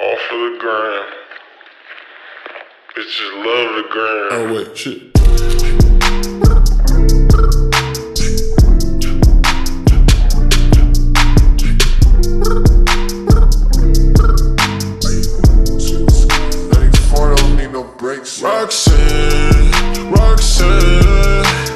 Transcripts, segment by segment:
All for the gram. Bitches love the gram. Oh wait, shit. Ninety-four don't need no brakes. Roxanne, Roxanne.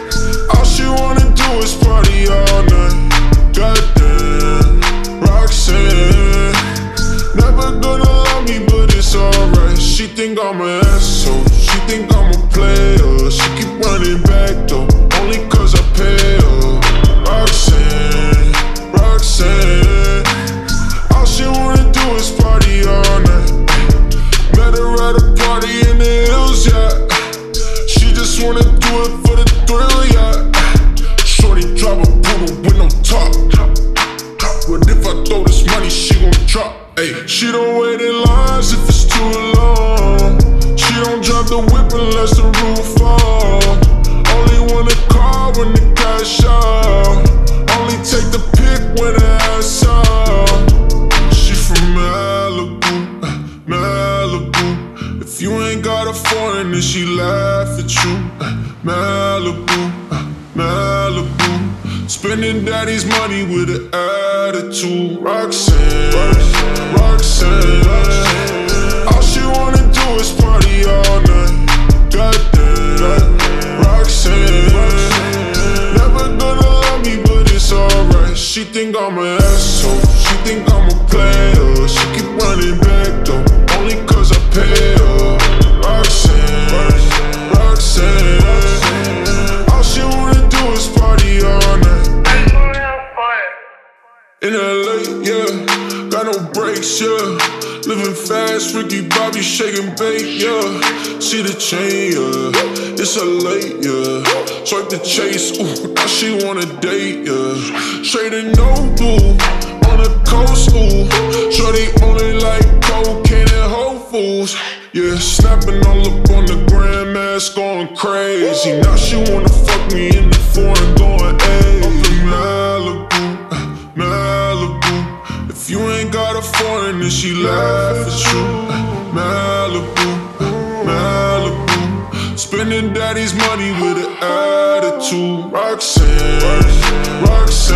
Think I'm an asshole. She think I'm a player. She keep running back though, only cause I pay her. Roxanne, Roxanne. All she wanna do is party all night. Met her at a party in the hills, yeah. She just wanna do it for the thrill, yeah. Shorty drop a poodle with no top. But if I throw this money, she gon' drop. Ayy, she don't wait in lines if it's too long. The whip unless the roof fall. Only wanna call when the cash out. Only take the pick when the ass out. She from Malibu, uh, Malibu. If you ain't got a foreign, then she laugh at you. uh, Malibu, uh, Malibu. Spending daddy's money with an attitude. Roxanne, Roxanne. Think I'm an asshole. She think I'm a player. She keep running back though, only cause I pay her. Roxanne, Roxanne. All she wanna do is party all night. In LA, yeah, no brakes, yeah. Living fast, Ricky Bobby shaking bait, yeah. See the chain, yeah. It's a late, yeah. Swipe the Chase, ooh, now she wanna date, yeah. Straight and no blue, on the coast, ooh. Shorty only like cocaine and Whole Foods. Yeah, snapping all up on the grandmas, going crazy. Now she wanna fuck me in the foreign, going If you ain't got a foreign, then she laugh at you. Malibu, Malibu. Spending daddy's money with an attitude. Roxanne, Roxanne.